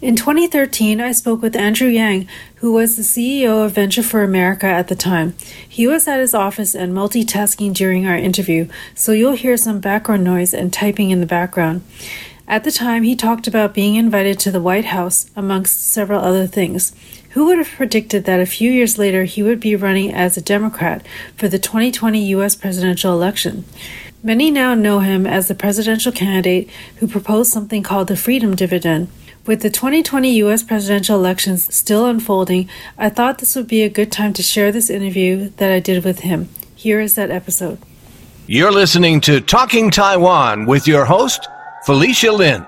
In 2013, I spoke with Andrew Yang, who was the CEO of Venture for America at the time. He was at his office and multitasking during our interview, so you'll hear some background noise and typing in the background. At the time, he talked about being invited to the White House, amongst several other things. Who would have predicted that a few years later he would be running as a Democrat for the 2020 U.S. presidential election? Many now know him as the presidential candidate who proposed something called the Freedom Dividend. With the 2020 US presidential elections still unfolding, I thought this would be a good time to share this interview that I did with him. Here is that episode. You're listening to Talking Taiwan with your host, Felicia Lin.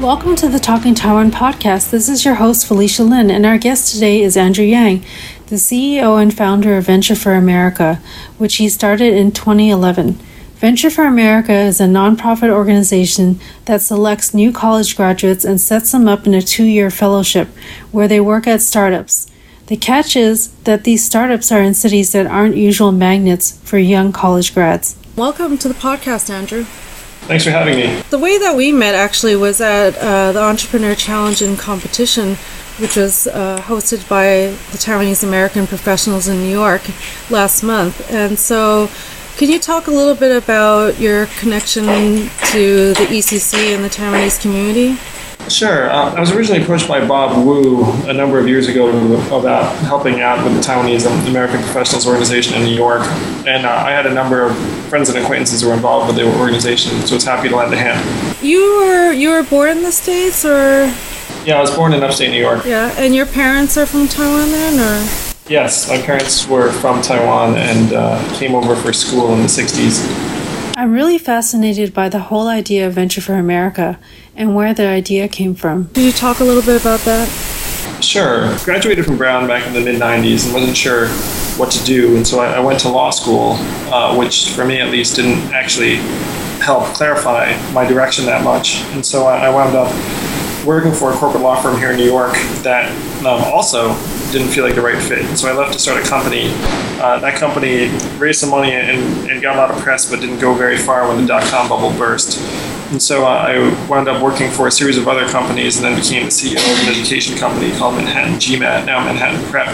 Welcome to the Talking Taiwan podcast. This is your host, Felicia Lin, and our guest today is Andrew Yang, the CEO and founder of Venture for America, which he started in 2011. Venture for America is a nonprofit organization that selects new college graduates and sets them up in a two year fellowship where they work at startups. The catch is that these startups are in cities that aren't usual magnets for young college grads. Welcome to the podcast, Andrew. Thanks for having me. The way that we met actually was at uh, the Entrepreneur Challenge and Competition, which was uh, hosted by the Taiwanese American professionals in New York last month. And so can you talk a little bit about your connection to the ECC and the Taiwanese community? Sure. Uh, I was originally approached by Bob Wu a number of years ago about helping out with the Taiwanese American Professionals Organization in New York. And uh, I had a number of friends and acquaintances who were involved with the organization, so I was happy to lend a hand. You were you were born in the States or? Yeah, I was born in upstate New York. Yeah, and your parents are from Taiwan then, or? Yes, my parents were from Taiwan and uh, came over for school in the 60s. I'm really fascinated by the whole idea of Venture for America and where the idea came from. Could you talk a little bit about that? Sure. Graduated from Brown back in the mid 90s and wasn't sure what to do, and so I, I went to law school, uh, which for me at least didn't actually help clarify my direction that much. And so I, I wound up working for a corporate law firm here in New York that um, also didn't feel like the right fit. So I left to start a company. Uh, that company raised some money and, and, got a lot of press, but didn't go very far when the dot com bubble burst. And so I wound up working for a series of other companies and then became the CEO of an education company called Manhattan GMAT, now Manhattan Prep.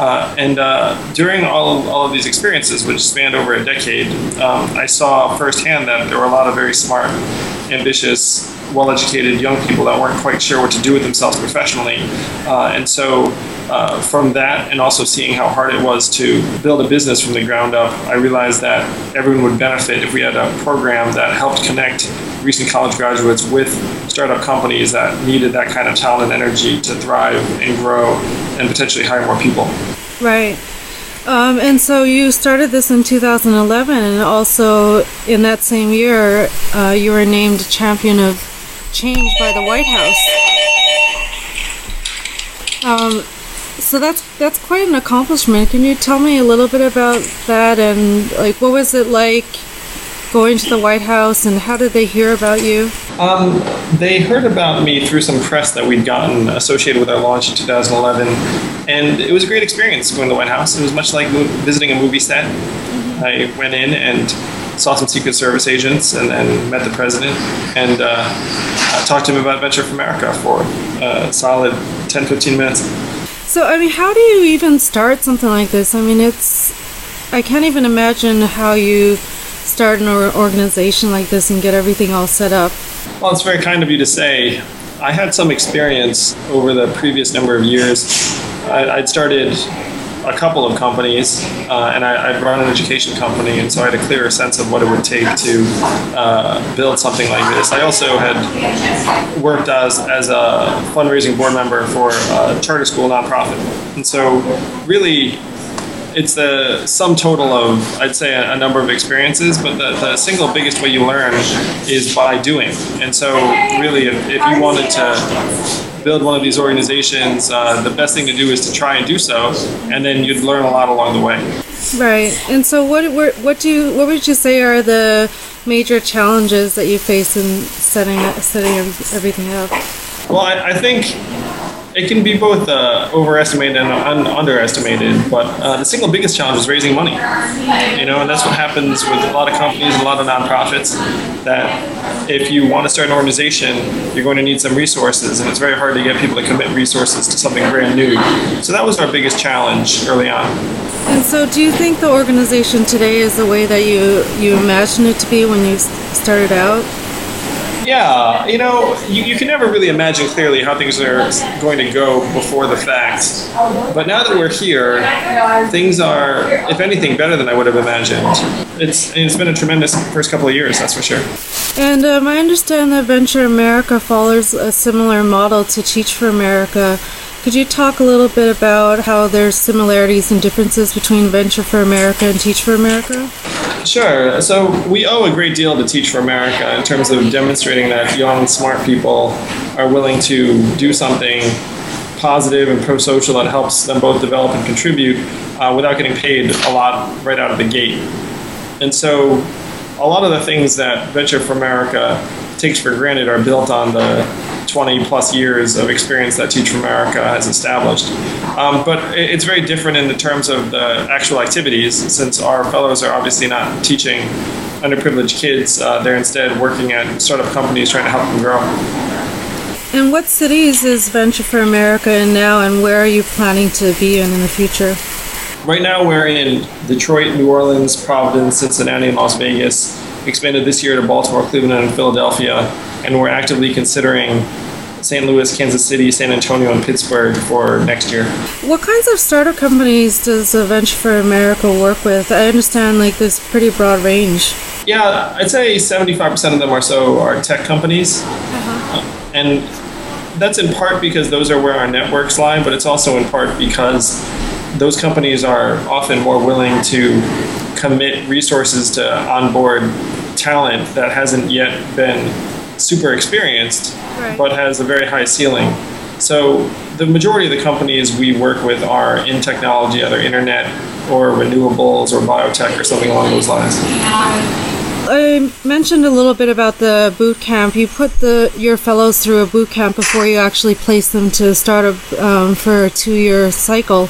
Uh, and uh, during all of, all of these experiences, which spanned over a decade, um, I saw firsthand that there were a lot of very smart, ambitious, well educated young people that weren't quite sure what to do with themselves professionally. Uh, and so uh, from that and also seeing how hard it was to build a business from the ground up, I realized that everyone would benefit if we had a program that helped connect recent college graduates with startup companies that needed that kind of talent and energy to thrive and grow and potentially hire more people. Right. Um, and so you started this in 2011, and also in that same year, uh, you were named champion of change by the White House. Um, so that's that's quite an accomplishment. Can you tell me a little bit about that and like what was it like going to the White House and how did they hear about you? Um, they heard about me through some press that we'd gotten associated with our launch in 2011, and it was a great experience going to the White House. It was much like visiting a movie set. Mm-hmm. I went in and saw some Secret Service agents and then met the president and uh, talked to him about Venture for America for a solid 10 15 minutes. So, I mean, how do you even start something like this? I mean, it's. I can't even imagine how you start an organization like this and get everything all set up. Well, it's very kind of you to say. I had some experience over the previous number of years. I, would started a couple of companies, uh, and I, would run an education company, and so I had a clearer sense of what it would take to uh, build something like this. I also had worked as, as a fundraising board member for a charter school nonprofit, and so really it's the sum total of I'd say a, a number of experiences, but the, the, single biggest way you learn is by doing. And so really, if, if you wanted to build one of these organizations, uh, the best thing to do is to try and do so, and then you'd learn a lot along the way. Right. And so, what what do you what would you say are the major challenges that you face in setting setting everything up? Well, I, I think it can be both uh, overestimated and un- underestimated. But uh, the single biggest challenge is raising money. You know, and that's what happens with a lot of companies a lot of nonprofits. That if you want to start an organization, you're going to need some resources, and it's very hard to get people to commit resources to something brand new. So that was our biggest challenge early on. And so, do you think the organization today is the way that you you imagined it to be when you started out? Yeah, you know, you, you can never really imagine clearly how things are going to go before the fact. But now that we're here, things are, if anything, better than I would have imagined. It's it's been a tremendous first couple of years, that's for sure. And um, I understand that Venture America follows a similar model to Teach for America. Could you talk a little bit about how there's similarities and differences between Venture for America and Teach for America? Sure. So we owe a great deal to Teach for America in terms of demonstrating that young, smart people are willing to do something positive and pro-social that helps them both develop and contribute uh, without getting paid a lot right out of the gate. And so a lot of the things that Venture for America takes for granted are built on the 20 plus years of experience that Teach for America has established. Um, but it's very different in the terms of the actual activities, since our fellows are obviously not teaching underprivileged kids. Uh, they're instead working at startup companies trying to help them grow. And what cities is Venture for America in now, and where are you planning to be in in the future? Right now, we're in Detroit, New Orleans, Providence, Cincinnati, and Las Vegas. Expanded this year to Baltimore, Cleveland, and Philadelphia, and we're actively considering St. Louis, Kansas City, San Antonio, and Pittsburgh for next year. What kinds of startup companies does Venture for America work with? I understand like this pretty broad range. Yeah, I'd say 75% of them or so are tech companies. Uh-huh. And that's in part because those are where our networks lie, but it's also in part because those companies are often more willing to commit resources to onboard talent that hasn't yet been super experienced, right. but has a very high ceiling. So the majority of the companies we work with are in technology, either internet or renewables or biotech or something along those lines. I mentioned a little bit about the boot camp. You put the your fellows through a boot camp before you actually place them to start a, um, for a two-year cycle.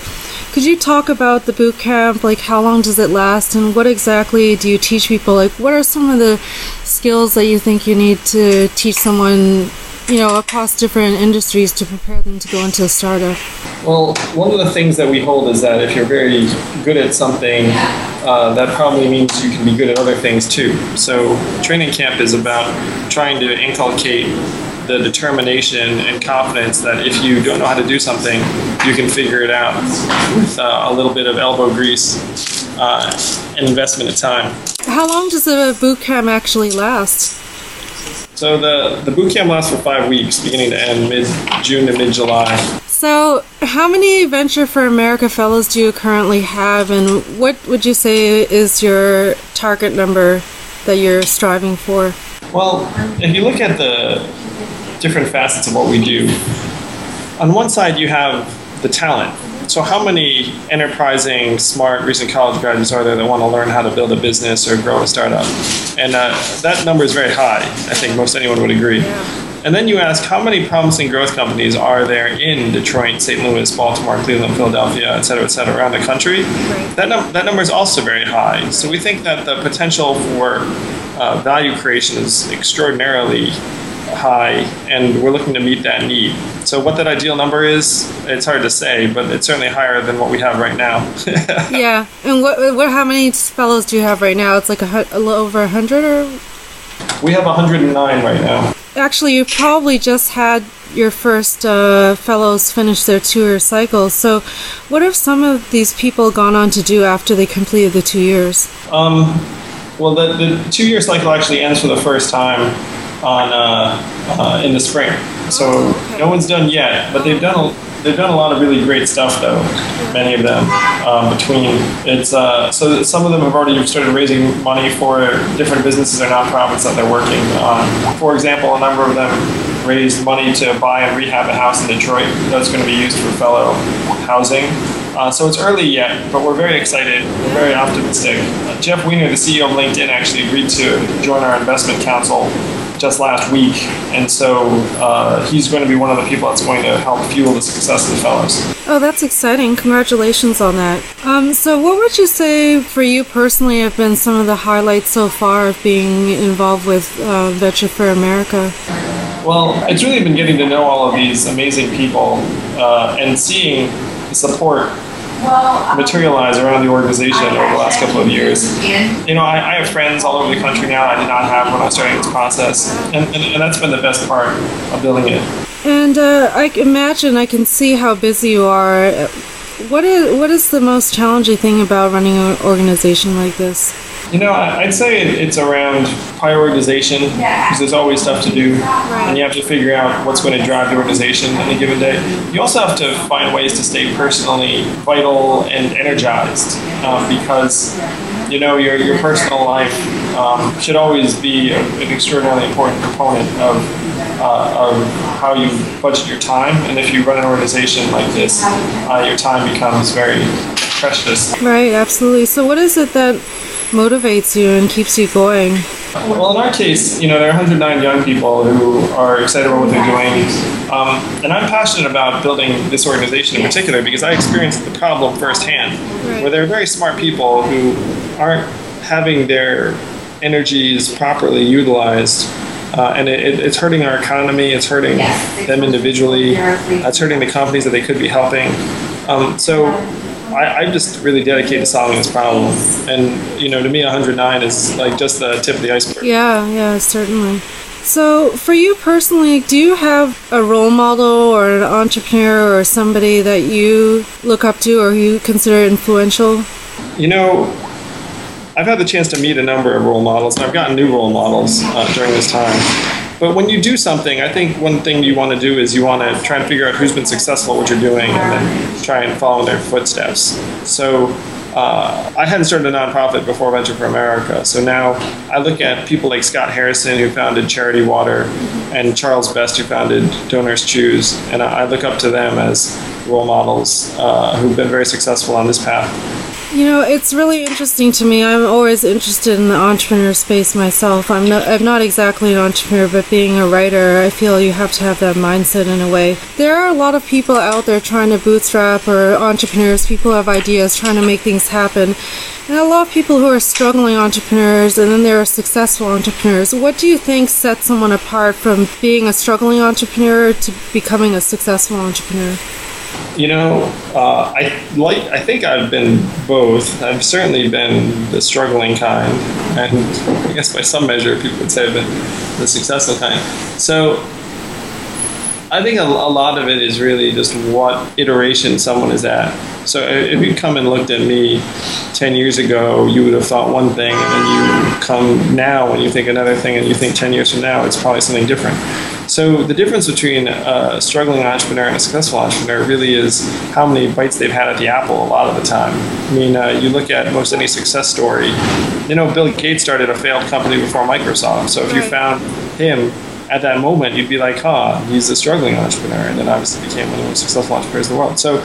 Could you talk about the boot camp? Like, how long does it last, and what exactly do you teach people? Like, what are some of the skills that you think you need to teach someone, you know, across different industries to prepare them to go into a startup? Well, one of the things that we hold is that if you're very good at something, uh, that probably means you can be good at other things too. So, training camp is about trying to inculcate the determination and confidence that if you don't know how to do something, you can figure it out with uh, a little bit of elbow grease uh, and investment of time. How long does the boot camp actually last? So the the boot camp lasts for five weeks, beginning to end, mid June to mid July. So, how many Venture for America fellows do you currently have, and what would you say is your target number that you're striving for? Well, if you look at the different facets of what we do. On one side, you have the talent. So, how many enterprising, smart, recent college graduates are there that want to learn how to build a business or grow a startup? And uh, that number is very high. I think most anyone would agree. And then you ask, how many promising growth companies are there in Detroit, St. Louis, Baltimore, Cleveland, Philadelphia, et cetera, et cetera, around the country? That, num- that number is also very high. So we think that the potential for uh, value creation is extraordinarily high, and we're looking to meet that need. So, what that ideal number is, it's hard to say, but it's certainly higher than what we have right now. yeah, and what, what, how many fellows do you have right now? It's like a, a little over a hundred, or we have 109 right now. Actually, you probably just had your first uh, fellows finish their two-year cycle. So, what have some of these people gone on to do after they completed the two years? Um, well, the, the two-year cycle actually ends for the first time on uh, uh, in the spring. So no one's done yet, but they've done a, they've done a lot of really great stuff though. Many of them um, between it's uh, so some of them have already started raising money for different businesses or nonprofits that they're working on. For example, a number of them raised money to buy and rehab a house in Detroit that's going to be used for fellow housing. Uh, so it's early yet, but we're very excited. We're very optimistic. Uh, Jeff Weiner, the CEO of LinkedIn, actually agreed to join our investment council just last week, and so uh, he's going to be one of the people that's going to help fuel the success of the fellows. Oh, that's exciting! Congratulations on that. Um, so, what would you say for you personally have been some of the highlights so far of being involved with uh, Venture for America? Well, it's really been getting to know all of these amazing people uh, and seeing the support materialize around the organization over the last couple of years. You know, I, I, have friends all over the country now I did not have when I was starting this process, and, and, and that's been the best part of building it. And uh, I imagine I can see how busy you are. What is what is the most challenging thing about running an organization like this? You know, I'd say it's around prioritization because there's always stuff to do, and you have to figure out what's going to drive the organization in a given day. You also have to find ways to stay personally vital and energized um, because you know your your personal life um, should always be a, an extraordinarily important component of uh, of how you budget your time. And if you run an organization like this, uh, your time becomes very precious. Right, absolutely. So, what is it that motivates you and keeps you going? Well, in our case, you know, there are 109 young people who are excited about what they're doing. Um, and I'm passionate about building this organization in particular because I experienced the problem firsthand, right. where there are very smart people who aren't having their energies properly utilized. Uh, and it, it, it's hurting our economy, it's hurting them individually, it's hurting the companies that they could be helping. Um, so I, I just really dedicate to solving this problem. And, you know, to me, 109 is like just the tip of the iceberg. Yeah, yeah, certainly. So, for you personally, do you have a role model or an entrepreneur or somebody that you look up to or you consider influential? You know, I've had the chance to meet a number of role models, and I've gotten new role models uh, during this time. But when you do something, I think one thing you want to do is you want to try and figure out who's been successful at what you're doing and then try and follow in their footsteps. So uh, I hadn't started a nonprofit before Venture for America. So now I look at people like Scott Harrison, who founded Charity Water, and Charles Best, who founded Donors Choose. And I look up to them as role models uh, who've been very successful on this path. You know, it's really interesting to me. I'm always interested in the entrepreneur space myself. I'm not, I'm not exactly an entrepreneur, but being a writer, I feel you have to have that mindset in a way. There are a lot of people out there trying to bootstrap or entrepreneurs, people have ideas, trying to make things happen. And a lot of people who are struggling entrepreneurs and then there are successful entrepreneurs. What do you think sets someone apart from being a struggling entrepreneur to becoming a successful entrepreneur? You know, uh, I like. I think I've been both. I've certainly been the struggling kind, and I guess by some measure, people would say I've been the successful kind. So, I think a, a lot of it is really just what iteration someone is at. So, if you come and looked at me ten years ago, you would have thought one thing, and then you come now and you think another thing, and you think ten years from now, it's probably something different. So the difference between a struggling entrepreneur and a successful entrepreneur really is how many bites they've had at the apple a lot of the time. I mean, uh, you look at most any success story. You know, Bill Gates started a failed company before Microsoft. So if you found him at that moment, you'd be like, huh, he's a struggling entrepreneur. And then obviously became one of the most successful entrepreneurs in the world. So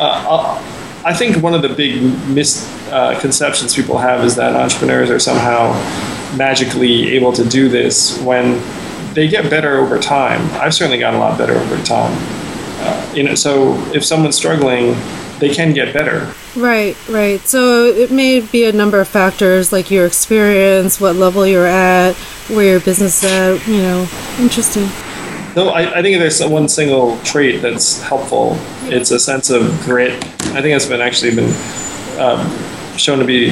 uh, I think one of the big misconceptions uh, people have is that entrepreneurs are somehow magically able to do this when they get better over time. I've certainly gotten a lot better over time. Uh, you know, so if someone's struggling, they can get better. Right, right. So it may be a number of factors like your experience, what level you're at, where your business is at. You know, interesting. No, I, I think there's one single trait that's helpful. It's a sense of grit. I think that's been actually been um, shown to be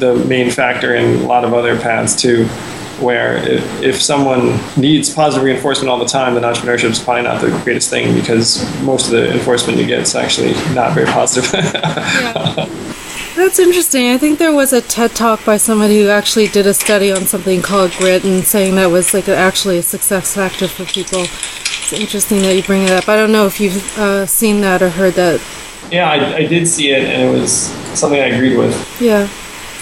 the main factor in a lot of other paths too where if, if someone needs positive reinforcement all the time, then entrepreneurship is probably not the greatest thing because most of the enforcement you get is actually not very positive. yeah. That's interesting. I think there was a TED talk by somebody who actually did a study on something called grit and saying that was like actually a success factor for people. It's interesting that you bring it up. I don't know if you've uh, seen that or heard that. Yeah, I, I did see it, and it was something I agreed with. Yeah.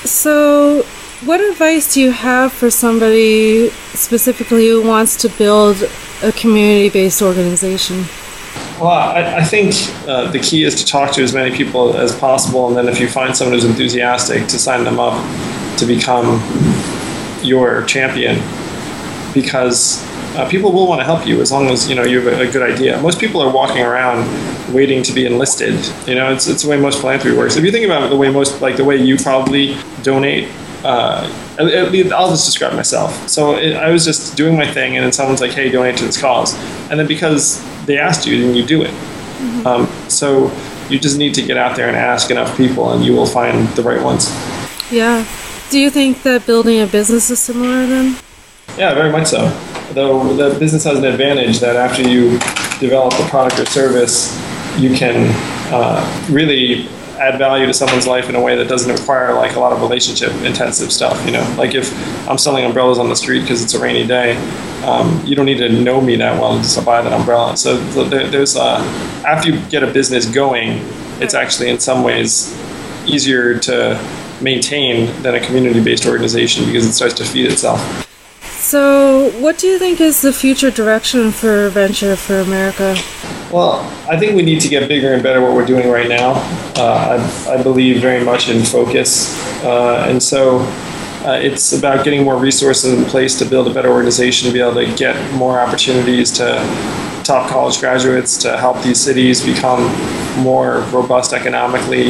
So what advice do you have for somebody specifically who wants to build a community based organization? Well, I, I think uh, the key is to talk to as many people as possible, and then if you find someone who's enthusiastic, to sign them up to become your champion. because uh, people will want to help you as long as you know you have a, a, good idea. Most people are walking around waiting to be enlisted. You know, it's, it's the way most philanthropy works. If you think about the way most, like the way you probably donate, uh, I'll just describe myself. So it, I was just doing my thing, and then someone's like, "Hey, donate to this cause," and then because they asked you, then you do it. Mm-hmm. Um, so you just need to get out there and ask enough people, and you will find the right ones. Yeah. Do you think that building a business is similar then? Yeah, very much so. Though the business has an advantage that after you develop a product or service, you can uh, really add value to someone's life in a way that doesn't require like a lot of relationship intensive stuff you know? Like if i'm selling umbrellas on the street because it's a rainy day um, you don't need to know me that well to buy that umbrella. So there, there's uh, after you get a business going it's actually in some ways easier to maintain than a community-based organization because it starts to feed itself. So, what do you think is the future direction for Venture for America? Well, I think we need to get bigger and better what we're doing right now. Uh, I, I, believe very much in focus. Uh, and so uh, it's about getting more resources in place to build a better organization, to be able to get more opportunities to top college graduates, to help these cities become more robust economically,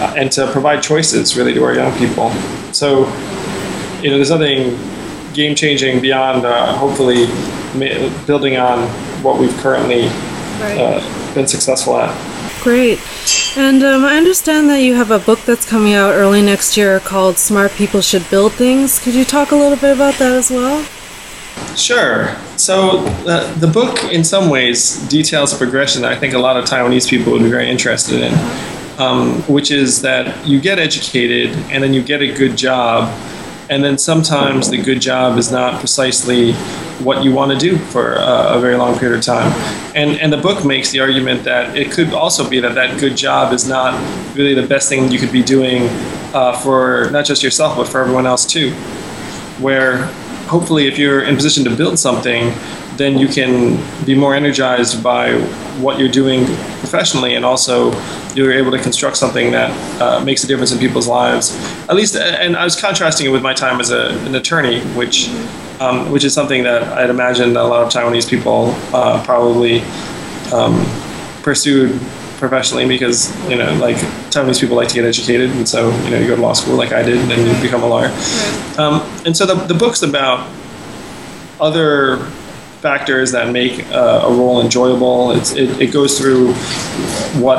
uh, and to provide choices really to our young people. So, you know, there's nothing game changing beyond uh, hopefully building on what we've currently right. uh, been successful at. Great. And um, I understand that you have a book that's coming out early next year called Smart People Should Build Things. Could you talk a little bit about that as well? Sure. So uh, the book, in some ways, details a progression that I think a lot of Taiwanese people would be very interested in, um, which is that you get educated and then you get a good job and then sometimes the good job is not precisely what you want to do for a, a, very long period of time. And, and the book makes the argument that it could also be that that good job is not really the best thing you could be doing uh, for not just yourself, but for everyone else too. Where hopefully, if you're in position to build something, then you can be more energized by what you're doing professionally and also you're able to construct something that uh, makes a difference in people's lives. At least and i was contrasting it with my time as a, an attorney which um, which is something that i'd imagine a lot of taiwanese people uh, probably um, pursued professionally because you know like Taiwanese people like to get educated and so you know you go to law school like I did and then you become a lawyer. Um, and so the, the book's about other factors that make uh, a role enjoyable. It, it goes through what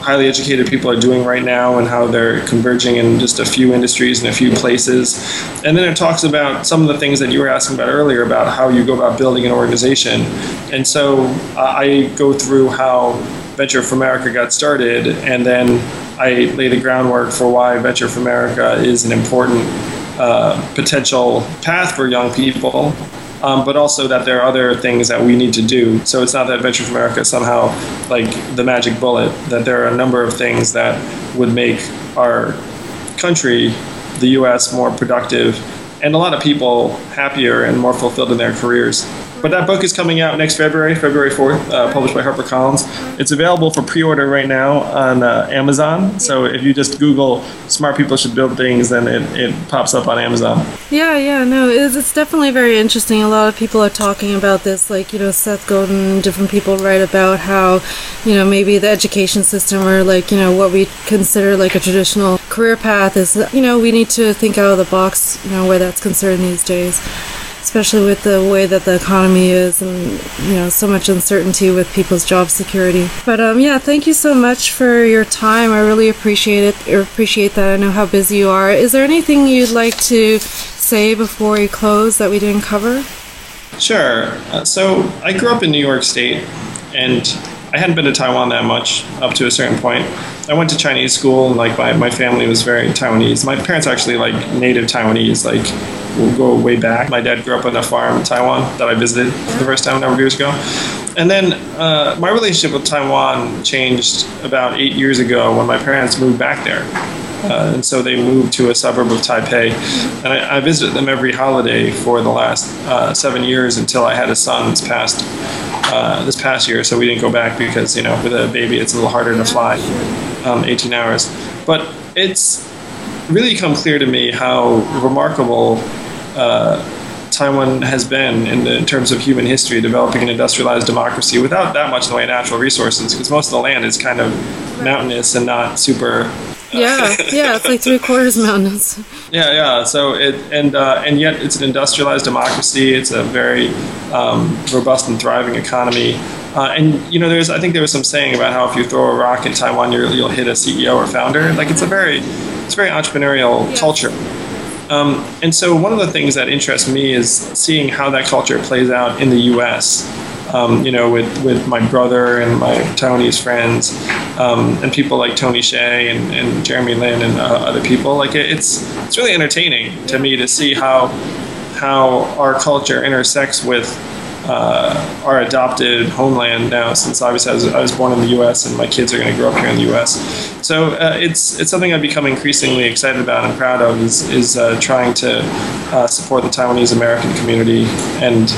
highly educated people are doing right now and how they're converging in just a few industries and a few places. And then it talks about some of the things that you were asking about earlier about how you go about building an organization. And so uh, I go through how Venture for America got started, and then I lay the groundwork for why Venture for America is an important uh, potential path for young people um, but also that there are other things that we need to do. So it's not that Venture for America somehow like the magic bullet, that there are a number of things that would make our country, the US, more productive and a lot of people happier and more fulfilled in their careers. But that book is coming out next February, February 4th, uh, published by HarperCollins. It's available for pre order right now on uh, Amazon. So if you just Google Smart People Should Build Things, then it, it pops up on Amazon. Yeah, yeah, no, it's, it's definitely very interesting. A lot of people are talking about this, like, you know, Seth Godin, different people write about how, you know, maybe the education system or, like, you know, what we consider like a traditional career path is, you know, we need to think out of the box, you know, where that's concerned these days especially with the way that the economy is and you know so much uncertainty with people's job security. But um, yeah thank you so much for your time. I really appreciate it I appreciate that. I know how busy you are. Is there anything you'd like to say before we close that we didn't cover? Sure. Uh, so i grew up in new york state and I hadn't been to Taiwan that much up to a certain point. I went to Chinese school, and like my, my family was very Taiwanese. My parents actually like native Taiwanese, like we'll go way back. My dad grew up on a farm in Taiwan that I visited for the first time a number of years ago. And then uh, my relationship with Taiwan changed about eight years ago when my parents moved back there. Uh, and so they moved to a suburb of Taipei. And I, I visited them every holiday for the last uh, seven years until I had a son this past uh, this past year, so we didn't go back because you know with a baby it's a little harder to fly um, 18 hours. But it's really come clear to me how remarkable Taiwan has been in, the, in, terms of human history, developing an industrialized democracy without that much in the way of natural resources, because most of the land is kind of mountainous and not super. yeah, yeah, it's like three quarters mountains. Yeah, yeah. So it and uh, and yet it's an industrialized democracy. It's a very um, robust and thriving economy. Uh, and you know, there's I think there was some saying about how if you throw a rock in Taiwan, you will hit a CEO or founder. Like it's a very it's a very entrepreneurial yeah. culture. Um, and so one of the things that interests me is seeing how that culture plays out in the U.S. Um, you know, with, with my brother and my Taiwanese friends, um, and people like Tony Hsieh and, and Jeremy Lin and uh, other people. Like it, it's it's really entertaining to me to see how how our culture intersects with uh, our adopted homeland now, since obviously I was, I was born in the U.S. and my kids are going to grow up here in the U.S. So uh, it's it's something I've become increasingly excited about and proud of is is uh, trying to uh, support the Taiwanese American community and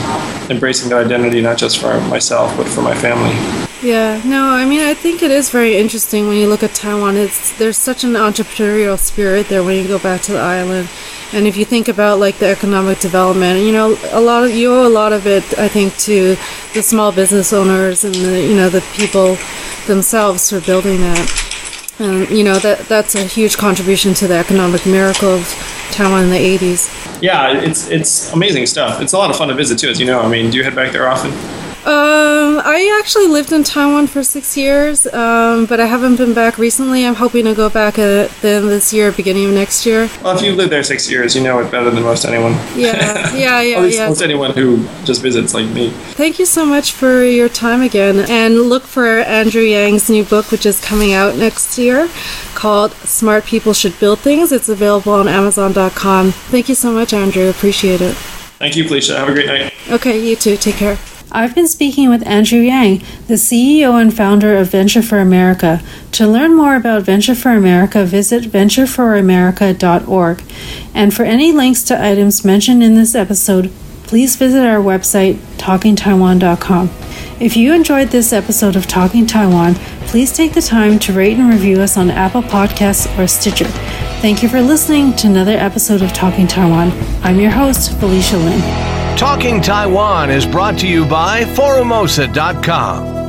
embracing their identity not just for myself but for my family. Yeah, no, I mean I think it is very interesting when you look at Taiwan. It's there's such an entrepreneurial spirit there when you go back to the island and if you think about like the economic development, you know, a lot of you owe a lot of it, I think, to the small business owners and the you know the people themselves for building that. And um, you know that that's a huge contribution to the economic miracle of Taiwan in the 80s. Yeah, it's it's amazing stuff. It's a lot of fun to visit too, as you know. I mean, do you head back there often? Um, I actually lived in Taiwan for six years, um, but I haven't been back recently. I'm hoping to go back at the end of this year, beginning of next year. Well, if you've lived there six years, you know it better than most anyone. Yeah, yeah, yeah, yeah. Most anyone who just visits like me. Thank you so much for your time again, and look for Andrew Yang's new book, which is coming out next year, called "Smart People Should Build Things." It's available on Amazon.com. Thank you so much, Andrew. Appreciate it. Thank you, Felicia. Have a great night. Okay, you too. Take care. I've been speaking with Andrew Yang, the CEO and founder of Venture for America. To learn more about Venture for America, visit ventureforamerica.org. And for any links to items mentioned in this episode, please visit our website, talkingtaiwan.com. If you enjoyed this episode of Talking Taiwan, please take the time to rate and review us on Apple Podcasts or Stitcher. Thank you for listening to another episode of Talking Taiwan. I'm your host, Felicia Lin. Talking Taiwan is brought to you by Forumosa.com